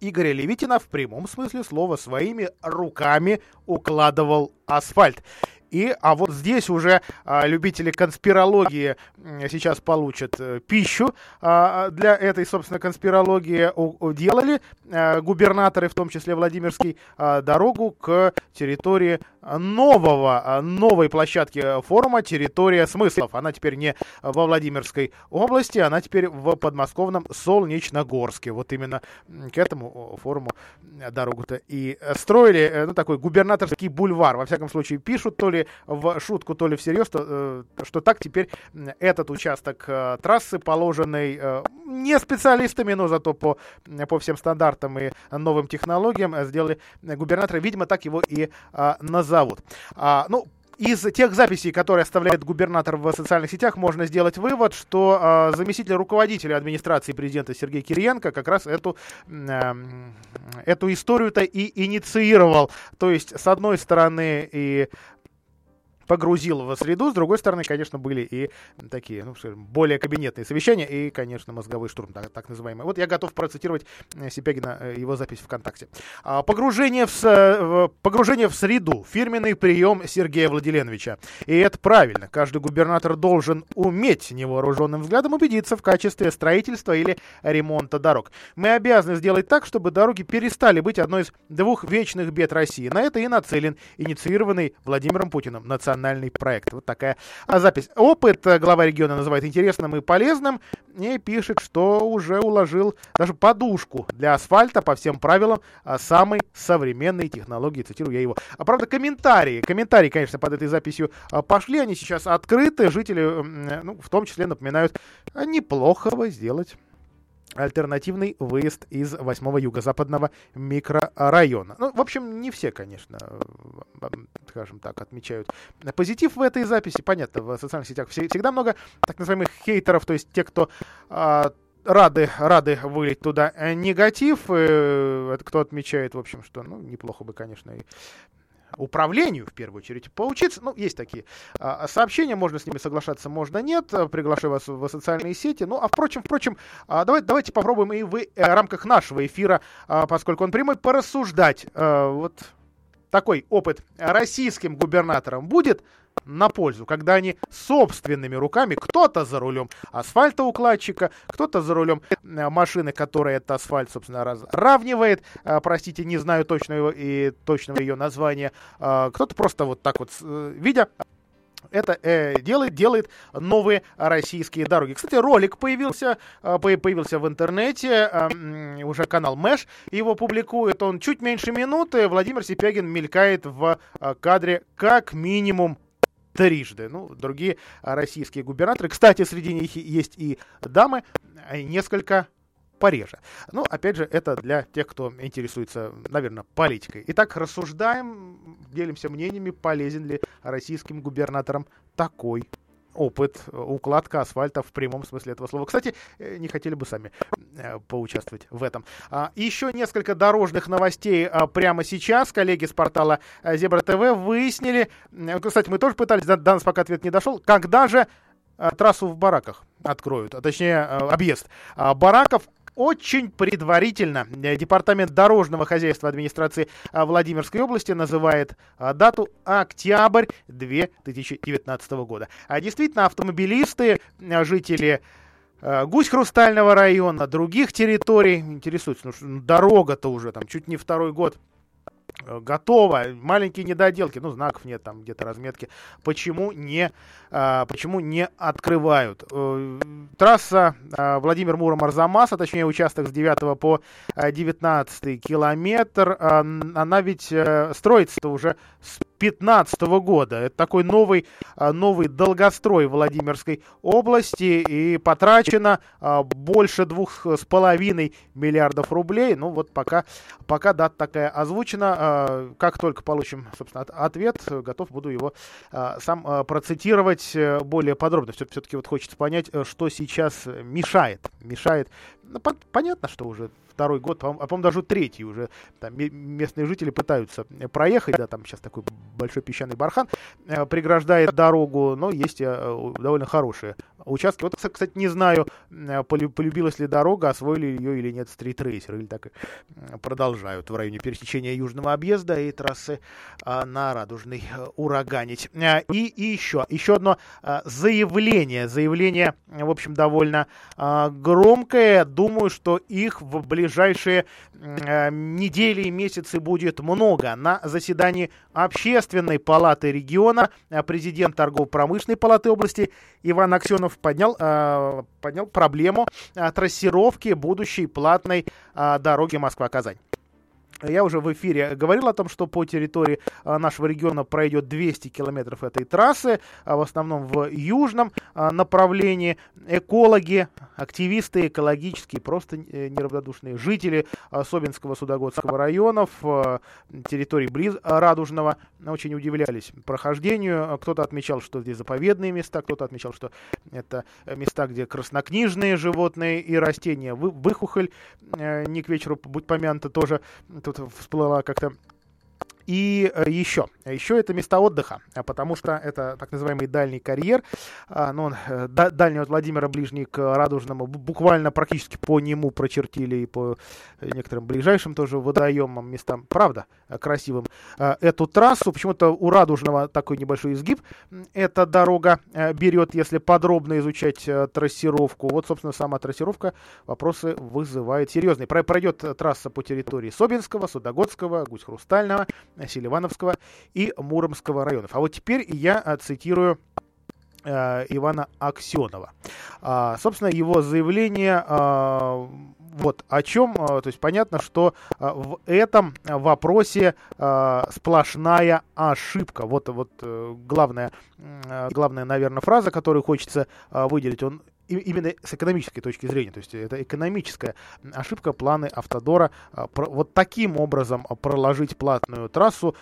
Игоря Левитина в прямом смысле слова своими руками укладывал асфальт. И, а вот здесь уже а, любители конспирологии сейчас получат э, пищу а, для этой, собственно, конспирологии. Делали а, губернаторы, в том числе Владимирский, а, дорогу к территории нового, а, новой площадки форума «Территория смыслов». Она теперь не во Владимирской области, она теперь в подмосковном Солнечногорске. Вот именно к этому форуму э, дорогу-то и э, строили, э, ну, такой губернаторский бульвар. Во всяком случае, пишут то ли в шутку, то ли всерьез, то, э, что так теперь этот участок трассы, положенный не специалистами, но зато по, по всем стандартам и новым технологиям, сделали губернаторы, видимо, так его и а, назовут. А, ну, из тех записей, которые оставляет губернатор в социальных сетях, можно сделать вывод, что а, заместитель руководителя администрации президента Сергей Кириенко как раз эту, а, эту историю-то и инициировал. То есть, с одной стороны, и погрузил в среду. С другой стороны, конечно, были и такие, ну, скажем, более кабинетные совещания и, конечно, мозговой штурм, так, так называемый. Вот я готов процитировать э, Сипягина, э, его запись ВКонтакте. А, Погружение в, с- погружение в среду. Фирменный прием Сергея Владиленовича. И это правильно. Каждый губернатор должен уметь невооруженным взглядом убедиться в качестве строительства или ремонта дорог. Мы обязаны сделать так, чтобы дороги перестали быть одной из двух вечных бед России. На это и нацелен инициированный Владимиром Путиным национальный проект. Вот такая а, запись. Опыт э, глава региона называет интересным и полезным и пишет, что уже уложил даже подушку для асфальта по всем правилам а, самой современной технологии. Цитирую я его. А правда, комментарии, комментарии, конечно, под этой записью а, пошли, они сейчас открыты. Жители, ну, в том числе, напоминают, неплохо сделать альтернативный выезд из 8 юго-западного микрорайона. Ну, в общем, не все, конечно, э, скажем так, отмечают позитив в этой записи. Понятно, в социальных сетях все- всегда много так называемых хейтеров, то есть те, кто а, рады, рады вылить туда негатив, э, кто отмечает, в общем, что, ну, неплохо бы, конечно, и управлению, в первую очередь, поучиться. Ну, есть такие а, сообщения, можно с ними соглашаться, можно нет. А, Приглашаю вас в социальные сети. Ну, а впрочем, впрочем, а, давайте, давайте попробуем и в э, рамках нашего эфира, а, поскольку он прямой, порассуждать. А, Вот такой опыт российским губернаторам будет на пользу, когда они собственными руками, кто-то за рулем асфальтоукладчика, кто-то за рулем э, машины, которая этот асфальт, собственно, разравнивает, А, простите, не знаю точного, и, точного ее названия, А, кто-то просто вот так вот, э, видя это э, делает, делает новые российские дороги. Кстати, ролик появился, э, по- появился в интернете, э, уже канал Мэш его публикует. Он чуть меньше минуты. Владимир Сипягин мелькает в э, кадре как минимум трижды. Ну, другие российские губернаторы. Кстати, среди них есть и дамы, а, несколько пореже. Ну, опять же, это для тех, кто интересуется, наверное, политикой. Итак, рассуждаем, делимся мнениями, полезен ли российским губернаторам такой опыт, э, укладка асфальта в прямом смысле этого слова. Кстати, э, не хотели бы сами э, поучаствовать в этом. А, Еще несколько дорожных новостей а, прямо сейчас. Коллеги с портала Зебра ТВ выяснили, кстати, мы тоже пытались, до нас пока ответ не дошел, когда же трассу в бараках откроют, а точнее объезд а, бараков очень предварительно э, Департамент дорожного хозяйства администрации а, Владимирской области называет а, дату октябрь 2019 года. А действительно, автомобилисты, а, жители Гусь Хрустального района, других территорий интересуются. Ну, ну, дорога-то уже там чуть не второй год э, готова. Маленькие недоделки, ну, знаков нет, там где-то разметки. Почему не, а, почему не открывают? Э, Трасса а, Владимир Муром Арзамас, а точнее участок с 9 по а, 19 километр, она ведь э, строится уже с 15 года. Это такой новый, а, новый долгострой Владимирской области и потрачено а, больше двух с половиной миллиардов рублей. Ну вот пока, пока дата такая озвучена. А, Как только получим, собственно, от- ответ, готов буду его сам процитировать э, более подробно. Все-таки вот хочется понять, э, что сейчас мешает. Мешает. Ну, пон- понятно, что уже второй год, по- а по-моему, даже третий уже. Там ме- местные жители пытаются э, проехать, да, там сейчас такой большой песчаный бархан э, преграждает дорогу, но есть э, довольно хорошие участки. Вот, кстати, не знаю, э, полю- полюбилась ли дорога, освоили ее или нет стритрейсеры, или так э, продолжают в районе пересечения Южного объезда и трассы а, на Радужный э, ураганить. И, и еще, еще одно заявление, заявление, в общем, довольно громкое. Думаю, что их в ближайшие недели и месяцы будет много. На заседании Общественной палаты региона президент торгово-промышленной палаты области Иван Аксенов поднял, э, поднял проблему э, трассировки будущей платной э, дороги Москва-Казань. Я уже в эфире говорил о том, что по территории нашего региона пройдет 200 километров этой трассы, в основном в южном направлении. Экологи, активисты экологические, просто э, неравнодушные жители Собинского, Судогодского районов, территории близ Радужного, очень удивлялись прохождению. Кто-то отмечал, что здесь заповедные места, кто-то отмечал, что это места, где краснокнижные животные и растения. Вы, выхухоль, э, не к вечеру, будь помянута, тоже тут всплыла как-то и э, еще, еще это места отдыха, а потому что это так называемый дальний карьер, а, ну, он, э, дальний от Владимира, ближний к Радужному, буквально практически по нему прочертили и по некоторым ближайшим тоже водоемам, местам, правда, красивым, а, эту трассу. Почему-то у Радужного такой небольшой изгиб эта дорога э, берет, если подробно изучать трассировку. Вот, собственно, сама трассировка вопросы вызывает серьезные. Пройдет трасса по территории Собинского, Судогодского, Гусь-Хрустального, Селивановского и Муромского районов. А вот теперь я э, цитирую э, Ивана Аксенова. А, собственно, его заявление а, вот о чем, а, то есть понятно, что а, в этом вопросе а, сплошная ошибка. Вот, вот э, главная, главная, наверное, фраза, которую хочется выделить. Он именно с экономической точки зрения, то есть это экономическая ошибка планы Автодора вот таким образом проложить платную трассу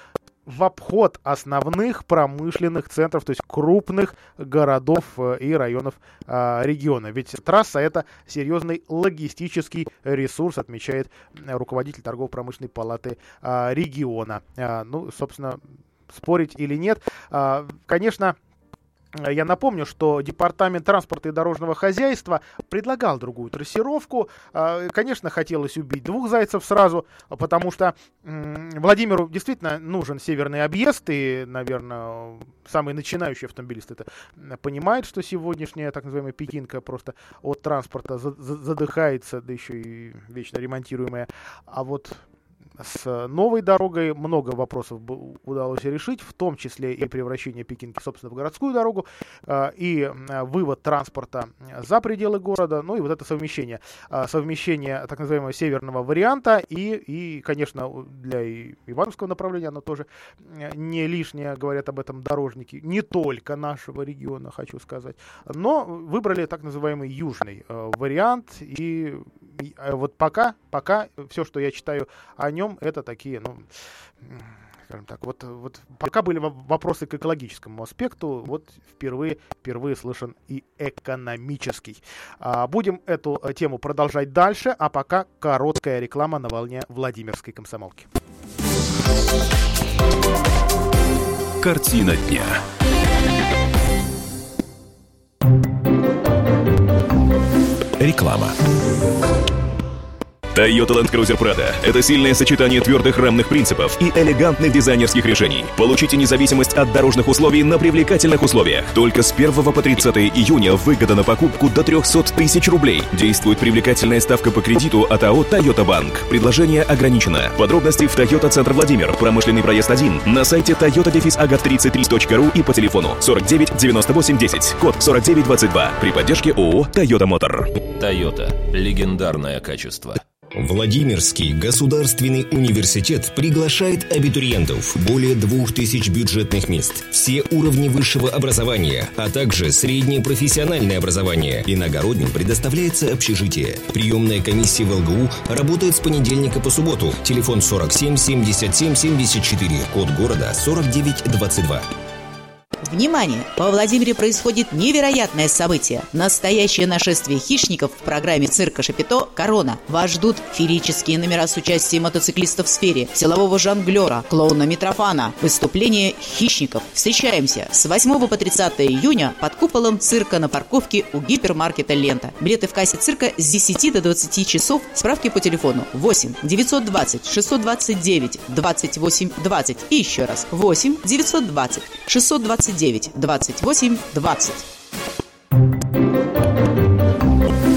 в обход основных промышленных центров, то есть крупных городов э, и районов а, региона. Ведь трасса это серьезный логистический ресурс, отмечает руководитель торгово-промышленной палаты а, региона. А, ну, собственно, спорить или нет. А, конечно, Э, я напомню, что Департамент транспорта и дорожного хозяйства предлагал другую трассировку. А, конечно, хотелось убить двух зайцев сразу, потому что Владимиру действительно нужен северный объезд, и, наверное, самый начинающий автомобилист это понимает, что сегодняшняя так называемая пекинка просто от транспорта задыхается, да еще и вечно ремонтируемая. А вот с новой дорогой много вопросов удалось решить, в том числе и превращение Пекинки, собственно, в городскую дорогу, а, и вывод транспорта за пределы города, ну и вот это совмещение. А, совмещение так называемого северного варианта и, и конечно, для Ивановского направления оно тоже не лишнее, говорят об этом дорожники, не только нашего региона, хочу сказать, но выбрали так называемый южный вариант, и вот пока, пока все, что я читаю о нем, основном это такие, ну, скажем так, вот, вот пока были вопросы к экологическому аспекту, вот впервые, впервые слышен и экономический. А, будем эту э, тему продолжать дальше, а пока короткая реклама на волне Владимирской комсомолки. Картина дня. Реклама. Toyota Land Cruiser Prado – это сильное сочетание твердых рамных принципов и элегантных дизайнерских решений. Получите независимость от дорожных условий на привлекательных условиях. Только с 1 по 30 июня выгода на покупку до 300 тысяч рублей. Действует привлекательная ставка по кредиту от АО Toyota Bank. Предложение ограничено. Подробности в Toyota Центр Владимир, промышленный проезд 1, на сайте toyota-agat33.ru и по телефону 49 98 10, код 4922 при поддержке ООО Toyota Motor. Toyota. Легендарное качество. Владимирский государственный университет приглашает абитуриентов. Более двух тысяч бюджетных мест. Все уровни высшего образования, а также среднее профессиональное образование. Иногородним предоставляется общежитие. Приемная комиссия в ЛГУ работает с понедельника по субботу. Телефон 47 77 74, код города 4922. Внимание! Во Владимире происходит невероятное событие. Настоящее нашествие хищников в программе цирка Шапито «Корона». Вас ждут феерические номера с участием мотоциклистов в сфере, силового жонглера, клоуна Митрофана, выступление хищников. Встречаемся с 8 по 30 июня под куполом цирка на парковке у гипермаркета «Лента». Билеты в кассе цирка с 10 до 20 часов. Справки по телефону 8 920 629 28 20 и еще раз 8 920 629 29 28 20.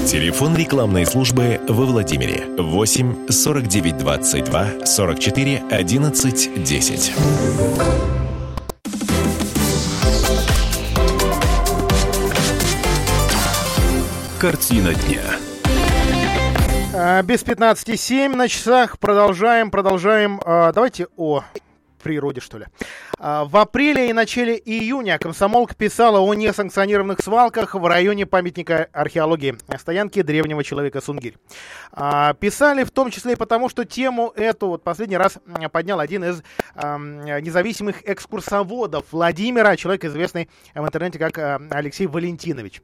Телефон рекламной службы во Владимире 8 49 22 44 11 10. Картина дня. А, Без 15,7 на часах. Продолжаем, продолжаем. А, Давайте о природе, что ли. А, В апреле и начале июня комсомолка писала о несанкционированных свалках в районе памятника археологии стоянки древнего человека Сунгирь. А, Писали в том числе и потому, что тему эту вот последний раз поднял один из независимых экскурсоводов Владимира, человек известный в интернете как а, Алексей Валентинович.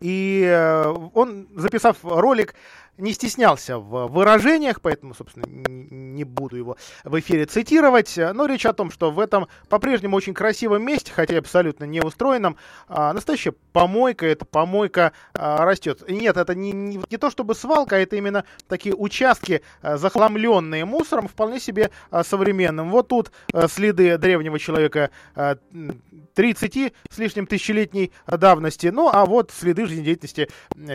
И э, он, записав ролик, не стеснялся в выражениях, поэтому, собственно, не буду его в эфире цитировать. Но речь о том, что в этом по-прежнему очень красивом месте, хотя и абсолютно не устроенном, а, настоящая помойка, эта помойка а, растет. Нет, это не, не, не то чтобы свалка, а это именно такие участки, захламленные мусором, вполне себе современным. Вот тут следы древнего человека а, м, 30 с лишним тысячелетней давности. Ну, а вот следы жизнедеятельности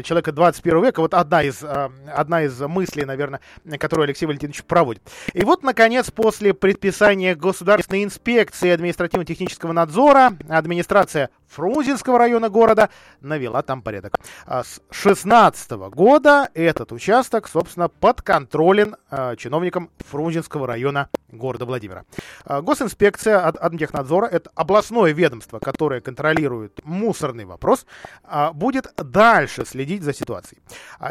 человека 21 века. Вот одна из, одна из мыслей, наверное, которую Алексей Валентинович проводит. И вот, наконец, после предписания Государственной инспекции административно-технического надзора, администрация Фрунзенского района города навела там порядок. А С 16 года этот участок, собственно, подконтролен э, чиновникам Фрунзенского района города Владимира. А, Госинспекция от Адмтехнадзора, это областное ведомство, которое контролирует мусорный вопрос, а, будет дальше следить за ситуацией.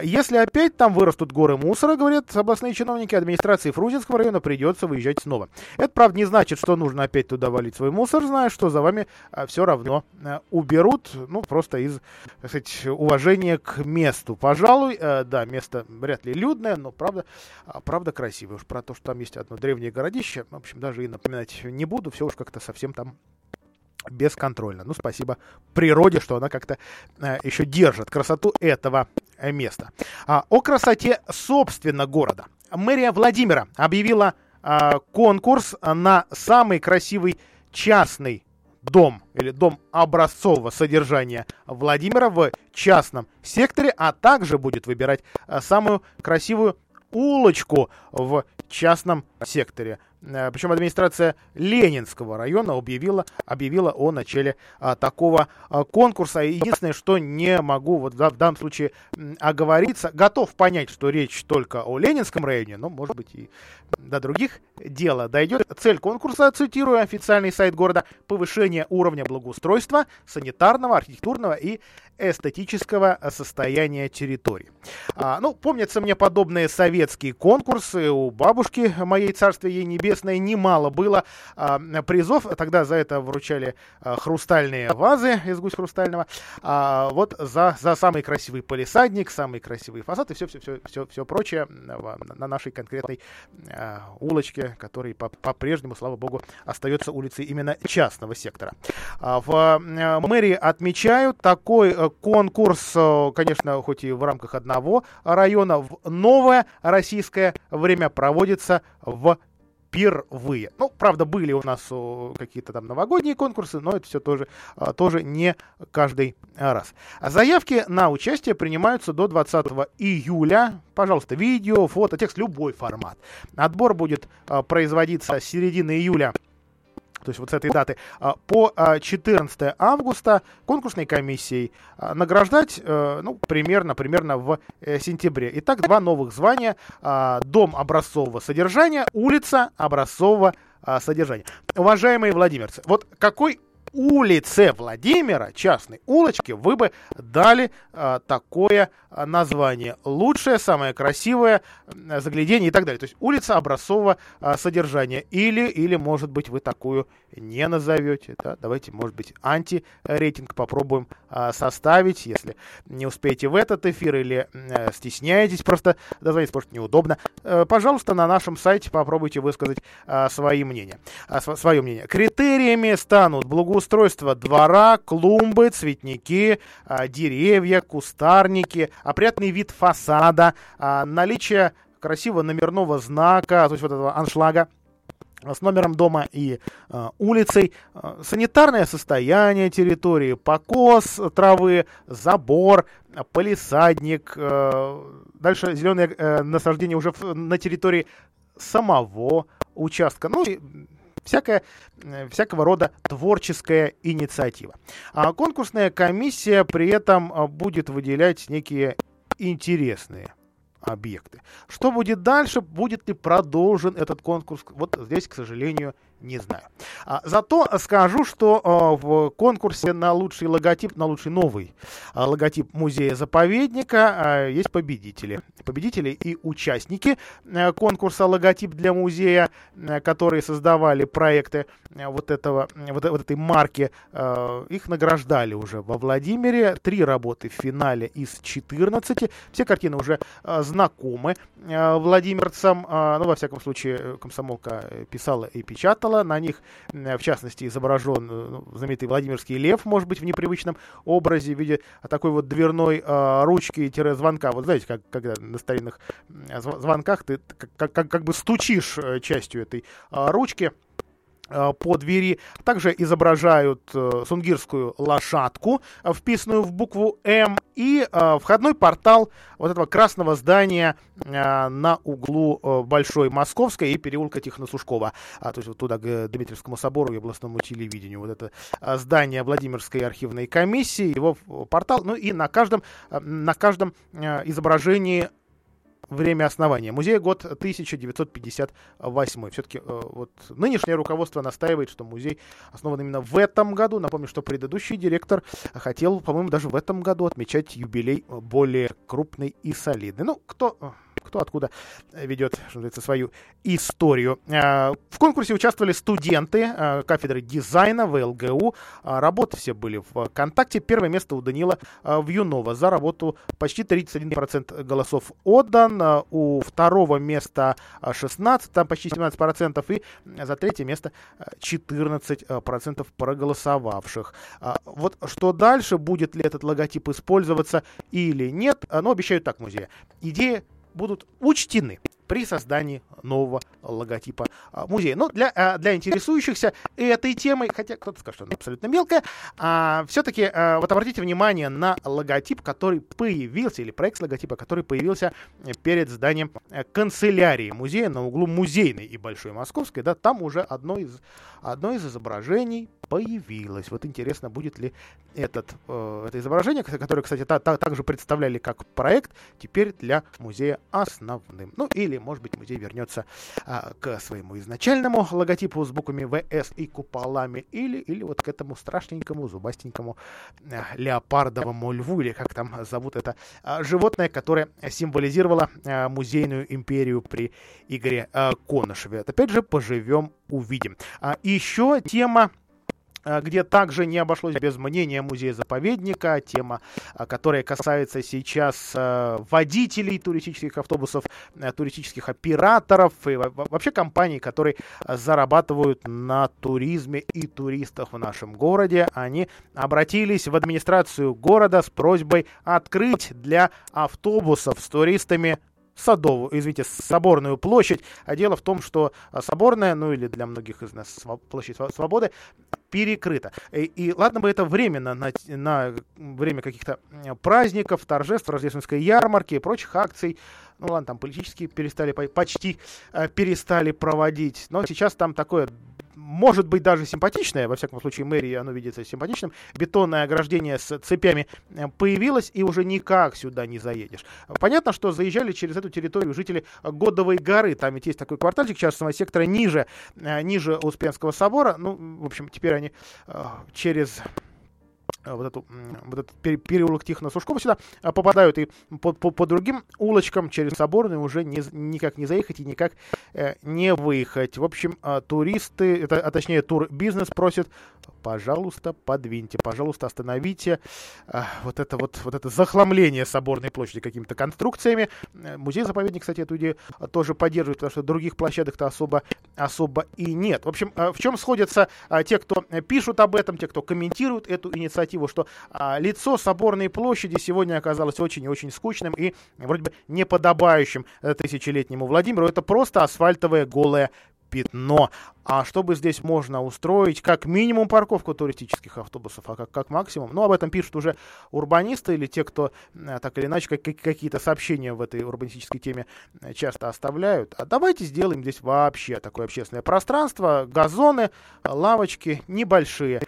Если опять там вырастут горы мусора, говорят областные чиновники, администрации Фрунзенского района придется выезжать снова. Это, правда, не значит, что нужно опять туда валить свой мусор, зная, что за вами все равно э, уберут, ну, просто из, так сказать, уважения к месту. Пожалуй, э, да, место вряд ли людное, но правда, а, правда красивое. Уж про то, что там есть одно древнее городище, в общем, даже и напоминать не буду, все уж как-то совсем там бесконтрольно. Ну, спасибо природе, что она как-то э, еще держит красоту этого э, места. А, о красоте, собственно, города. Мэрия Владимира объявила а, конкурс на самый красивый частный дом или дом образцового содержания Владимира в частном секторе, а также будет выбирать а, самую красивую улочку в частном секторе. Э, Причем администрация Ленинского района объявила, объявила о начале а, такого а, конкурса. Единственное, что не могу вот в данном случае оговориться, готов понять, что речь только о Ленинском районе, но может быть и до других дело дойдет. Цель конкурса, цитирую официальный сайт города, повышение уровня благоустройства, санитарного, архитектурного и эстетического состояния территории. А, ну, помнятся мне подобные советские конкурсы. У бабушки моей царствия ей небесное немало было а, призов. Тогда за это вручали а, хрустальные вазы из гусь хрустального. А, вот за, за самый красивый полисадник, самый красивый фасад и все, все, все, все, прочее на нашей конкретной а, улочке, который по- по-прежнему, слава богу, остается улицей именно частного сектора. А, В э, мэрии отмечают такой э, конкурс, э, конечно, хоть и в рамках одного района, в новое российское время проводится в впервые. Ну, правда, были у нас какие-то там новогодние конкурсы, но это все тоже, а, тоже не каждый раз. А заявки на участие принимаются до 20 июля. Пожалуйста, видео, фото, текст, любой формат. Отбор будет а, производиться с середины июля то есть вот с этой даты, а, по а, 14 августа конкурсной комиссией а, награждать, э, ну, примерно, примерно в э, сентябре. Итак, два новых звания. а, Дом образцового содержания, улица образцового а, содержания. Уважаемые владимирцы, вот какой улице Владимира, частной улочке, вы бы дали а, такое а, название. Лучшее, самое красивое заглядение и так далее. То есть улица образцового а, содержания. Или, или, может быть, вы такую не назовете. Да? Давайте, может быть, антирейтинг попробуем а, составить. Если не успеете в этот эфир или э, стесняетесь просто дозвониться, может, неудобно, э, пожалуйста, на нашем сайте попробуйте высказать а, свои мнения. А, св- свое мнение. Критериями станут благоустройство двора, клумбы, цветники, а, деревья, кустарники, опрятный вид фасада, а, наличие красивого номерного знака, то есть вот этого аншлага, с номером дома и э, улицей, э, санитарное состояние территории, покос травы, забор, полисадник, э, дальше зеленое э, насаждение уже в- на территории самого участка, ну и всякая, э, всякого рода творческая инициатива. А конкурсная комиссия при этом э, будет выделять некие интересные объекты. Что будет дальше? Будет ли продолжен этот конкурс? Вот здесь, к сожалению, не знаю. А, зато скажу, что а, в конкурсе на лучший логотип, на лучший новый а, логотип музея-заповедника есть победители. Победители и участники конкурса логотип для музея, которые создавали проекты вот, этого, вот, вот этой марки, их награждали уже во Владимире. Три работы в финале из 14. Все картины уже знакомы владимирцам. Ну, во всяком случае, комсомолка писала и печатала. На них, в частности, изображен ну, знаменитый Владимирский лев, может быть, в непривычном образе, в виде такой вот дверной а, ручки-звонка. Вот знаете, как когда на старинных звонках ты как, как, как бы стучишь э, частью этой а, ручки по двери. Также изображают э, сунгирскую лошадку, вписанную в букву М, и э, входной портал вот этого красного здания э, на углу э, Большой Московской и переулка Тихоносушкова. А, то есть вот туда к Дмитриевскому собору и областному телевидению. Вот это э, здание Владимирской архивной комиссии, его портал. Ну и на каждом, э, на каждом э, изображении время основания музея год 1958. Все-таки э, вот нынешнее руководство настаивает, что музей основан именно в этом году. Напомню, что предыдущий директор хотел, по-моему, даже в этом году отмечать юбилей более крупный и солидный. Ну, кто кто откуда ведет, что называется, свою историю. В конкурсе участвовали студенты кафедры дизайна в ЛГУ. Работы все были в контакте. Первое место у Данила Вьюнова. За работу почти 31% голосов отдан. У второго места 16, там почти 17%. И за третье место 14% проголосовавших. Вот что дальше? Будет ли этот логотип использоваться или нет? Ну, обещают так музея. Идея будут учтены при создании нового логотипа а, музея. Но для, а, для интересующихся этой темой, хотя кто-то скажет, что она абсолютно мелкая, а, все-таки вот обратите внимание на логотип, который появился, или проект логотипа, который появился перед зданием э, канцелярии музея на углу Музейной и Большой Московской. Да, там уже одно из, одно из изображений появилось. Вот интересно, будет ли этот, э, это изображение, которое, кстати, та, та, также представляли как проект, теперь для музея основным. Ну или, может быть, музей вернется а, к своему изначальному логотипу с буквами ВС и куполами, или, или вот к этому страшненькому, зубастенькому а, леопардовому льву, или как там зовут это а, животное, которое символизировало а, музейную империю при Игоре а, Конышеве. Опять же, поживем, увидим. А, еще тема где также не обошлось без мнения музея-заповедника, тема, которая касается сейчас водителей туристических автобусов, туристических операторов и вообще компаний, которые зарабатывают на туризме и туристах в нашем городе. Они обратились в администрацию города с просьбой открыть для автобусов с туристами Садовую, извините, Соборную площадь. А дело в том, что Соборная, ну или для многих из нас площадь Свободы, перекрыта. И, и ладно бы это временно, на, на время каких-то праздников, торжеств, рождественской ярмарки и прочих акций. Ну ладно, там политические перестали, почти э, перестали проводить. Но сейчас там такое может быть даже симпатичное, во всяком случае мэрии оно видится симпатичным, бетонное ограждение с цепями появилось и уже никак сюда не заедешь. Понятно, что заезжали через эту территорию жители Годовой горы, там ведь есть такой квартальчик частного сектора ниже, ниже Успенского собора, ну, в общем, теперь они через вот, эту, вот этот переулок Тихона-Сушкова сюда попадают и по, по, по другим улочкам через Соборную уже не, никак не заехать и никак э, не выехать. В общем, э, туристы, это, а точнее турбизнес просит, пожалуйста, подвиньте, пожалуйста, остановите э, вот это вот, вот это захламление Соборной площади какими-то конструкциями. Музей-заповедник, кстати, эту идею тоже поддерживает, потому что других площадок-то особо, особо и нет. В общем, э, в чем сходятся э, те, кто пишут об этом, те, кто комментируют эту инициативу, что а, лицо Соборной площади сегодня оказалось очень и очень скучным и вроде бы неподобающим э, тысячелетнему Владимиру. Это просто асфальтовое голое пятно. А чтобы здесь можно устроить как минимум парковку туристических автобусов, а как, как максимум, ну, об этом пишут уже урбанисты или те, кто э, так или иначе как, какие-то сообщения в этой урбанистической теме э, часто оставляют. А давайте сделаем здесь вообще такое общественное пространство, газоны, лавочки небольшие.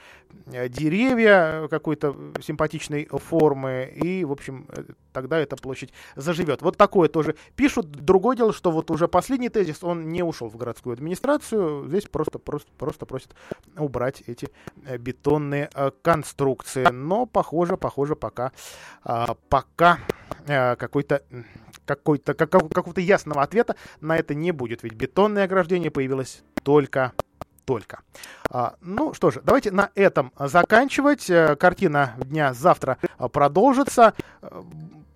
Э, деревья э, какой-то симпатичной формы, и, в общем, э, тогда эта площадь заживет. Вот такое тоже пишут. Другое дело, что вот уже последний тезис, он не ушел в городскую администрацию, здесь просто, просто, просто просят убрать эти бетонные конструкции. Но, похоже, похоже, пока, а, пока какой-то какой-то как- как- какого-то ясного ответа на это не будет, ведь бетонное ограждение появилось только только. А, ну что же, давайте на этом заканчивать. Э, Картина дня завтра а, продолжится. Э,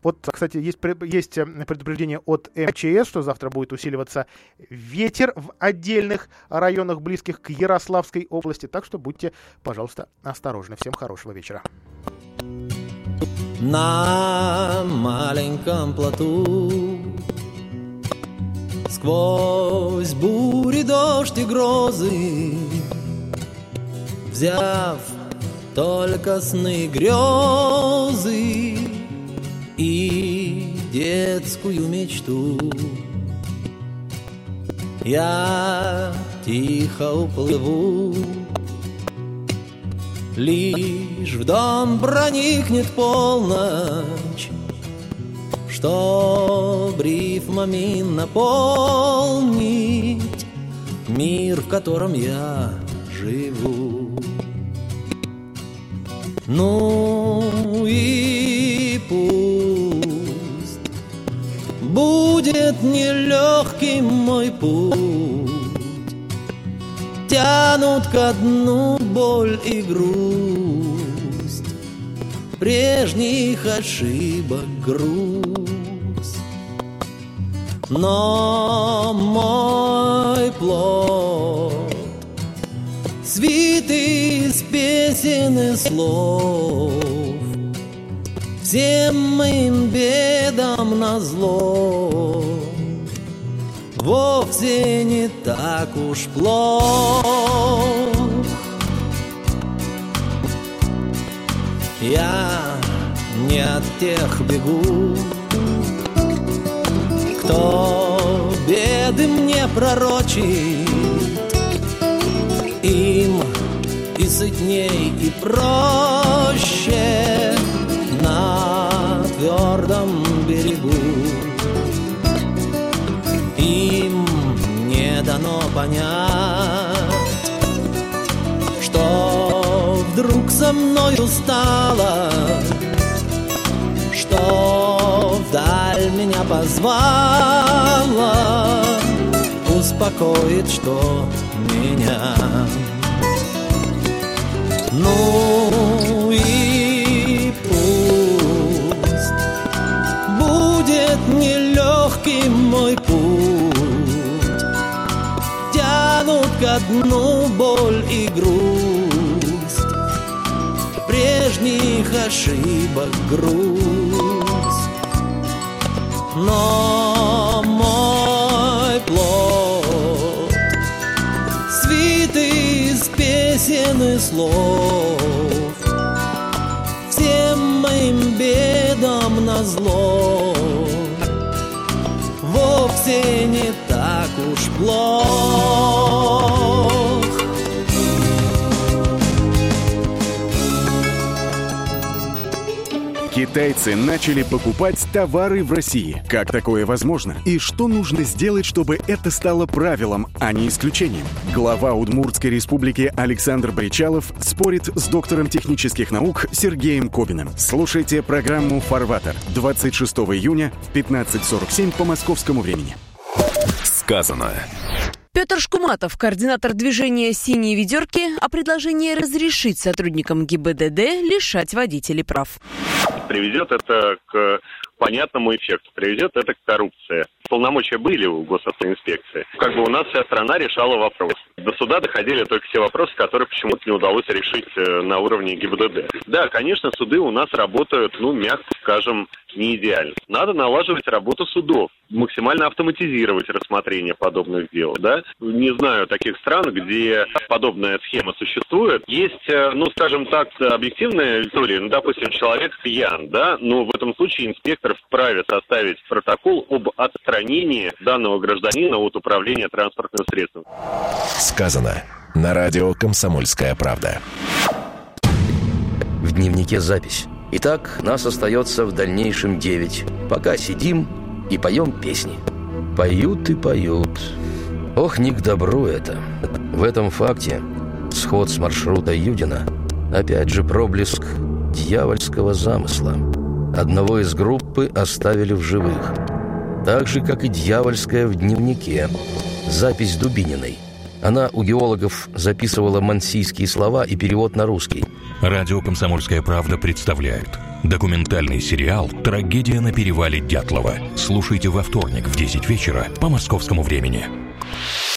Вот, кстати, есть, есть э, предупреждение от МЧС, что завтра будет усиливаться ветер в отдельных районах, близких к Ярославской области. Так что будьте, пожалуйста, осторожны. Всем хорошего вечера. На маленьком плоту Сквозь бури, дождь и грозы Взяв только сны, грезы И детскую мечту. Я тихо уплыву Лишь в дом проникнет полночь, Чтоб рифмами наполнить Мир, в котором я живу. Ну и пусть Будет нелегким мой путь Тянут ко дну боль и грусть Прежних ошибок груз. Но мой плод Свит из песен и слов. Всем моим бедам назло. Вовсе не так уж плох Я не от тех бегу. Кто беды мне пророчит Им и сытней, и проще На твердом берегу. Им не дано понять мною стало Что вдаль меня позвала Успокоит, что меня. Ну и пусть Будет нелегким мой путь Тянут ко дну боль и грусть Прежних ошибок грусть Но мой плод Свит из песен и слов. Всем моим бедам назло. Вовсе не так уж плох Китайцы начали покупать товары в России. Как такое возможно? И что нужно сделать, чтобы это стало правилом, а не исключением? Глава Удмуртской республики Александр Бричалов спорит с доктором технических наук Сергеем Кобиным. Слушайте программу «Фарватер» 26 июня в 15.47 по московскому времени. Сказано. Петр Шкуматов, координатор движения «Синие ведерки», о предложении разрешить сотрудникам ГИБДД лишать водителей прав. приведет это к понятному эффекту, приведет это к коррупции. Полномочия были у госавтоинспекции. Как бы у нас вся страна решала вопрос. До суда доходили только те вопросы, которые почему-то не удалось решить э, на уровне ГИБДД. Да, конечно, суды у нас работают, ну, мягко скажем, не идеально. Надо налаживать работу судов, максимально автоматизировать рассмотрение подобных дел, да. Не знаю таких стран, где подобная схема существует. Есть, э, ну, скажем так, объективная история, ну, допустим, человек пьян, да, но в этом случае инспектор вправе составить протокол об отстранении данного гражданина от управления транспортным средством. Сказано. На радио «Комсомольская правда». В дневнике запись. Итак, нас остается в дальнейшем девять. Пока сидим и поем песни. Поют и поют. Ох, не к добру это. В этом факте сход с маршрута Юдина опять же проблеск дьявольского замысла. Одного из группы оставили в живых. Так же, как и дьявольская в дневнике. Запись Дубининой. Она у геологов записывала мансийские слова и перевод на русский. Радио «Комсомольская правда» представляет документальный сериал «Трагедия на перевале Дятлова». Слушайте во вторник в 10 вечера по московскому времени.